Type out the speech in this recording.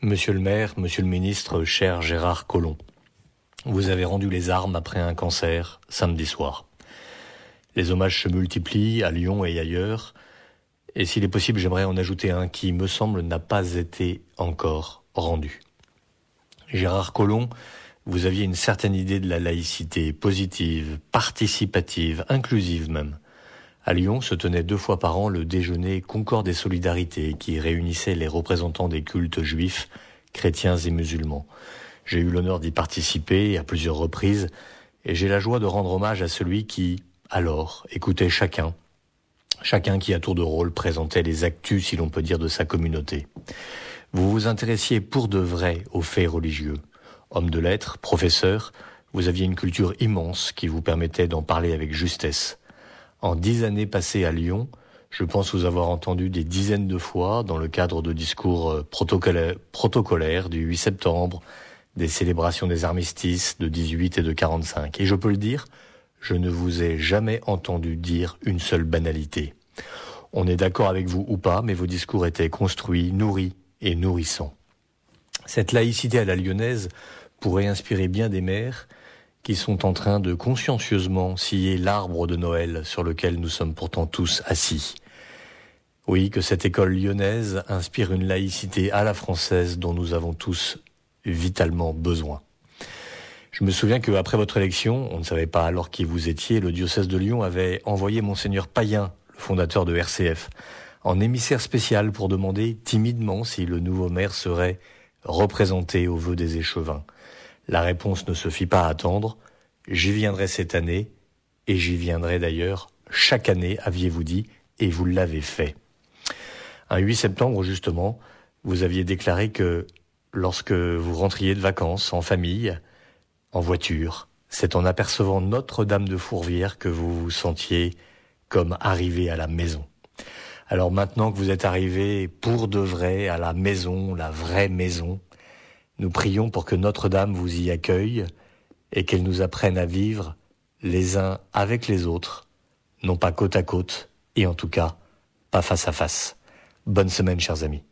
Monsieur le maire, monsieur le ministre, cher Gérard Collomb, vous avez rendu les armes après un cancer samedi soir. Les hommages se multiplient à Lyon et ailleurs, et s'il est possible, j'aimerais en ajouter un qui, me semble, n'a pas été encore rendu. Gérard Collomb, vous aviez une certaine idée de la laïcité positive, participative, inclusive même. À Lyon se tenait deux fois par an le déjeuner Concorde et Solidarité qui réunissait les représentants des cultes juifs, chrétiens et musulmans. J'ai eu l'honneur d'y participer à plusieurs reprises et j'ai la joie de rendre hommage à celui qui, alors, écoutait chacun, chacun qui à tour de rôle présentait les actus, si l'on peut dire, de sa communauté. Vous vous intéressiez pour de vrai aux faits religieux. Homme de lettres, professeur, vous aviez une culture immense qui vous permettait d'en parler avec justesse. En dix années passées à Lyon, je pense vous avoir entendu des dizaines de fois dans le cadre de discours euh, protocolaires du 8 septembre, des célébrations des armistices de 18 et de 45. Et je peux le dire, je ne vous ai jamais entendu dire une seule banalité. On est d'accord avec vous ou pas, mais vos discours étaient construits, nourris et nourrissants. Cette laïcité à la lyonnaise pourrait inspirer bien des mères qui sont en train de consciencieusement scier l'arbre de Noël sur lequel nous sommes pourtant tous assis. Oui, que cette école lyonnaise inspire une laïcité à la française dont nous avons tous vitalement besoin. Je me souviens qu'après votre élection, on ne savait pas alors qui vous étiez, le diocèse de Lyon avait envoyé monseigneur Payen, le fondateur de RCF, en émissaire spécial pour demander timidement si le nouveau maire serait représenté au vœu des échevins. La réponse ne se fit pas attendre. J'y viendrai cette année, et j'y viendrai d'ailleurs chaque année, aviez-vous dit, et vous l'avez fait. Un 8 septembre, justement, vous aviez déclaré que lorsque vous rentriez de vacances en famille, en voiture, c'est en apercevant Notre-Dame de Fourvière que vous vous sentiez comme arrivé à la maison. Alors maintenant que vous êtes arrivé pour de vrai à la maison, la vraie maison, nous prions pour que Notre-Dame vous y accueille et qu'elle nous apprenne à vivre les uns avec les autres, non pas côte à côte, et en tout cas pas face à face. Bonne semaine, chers amis.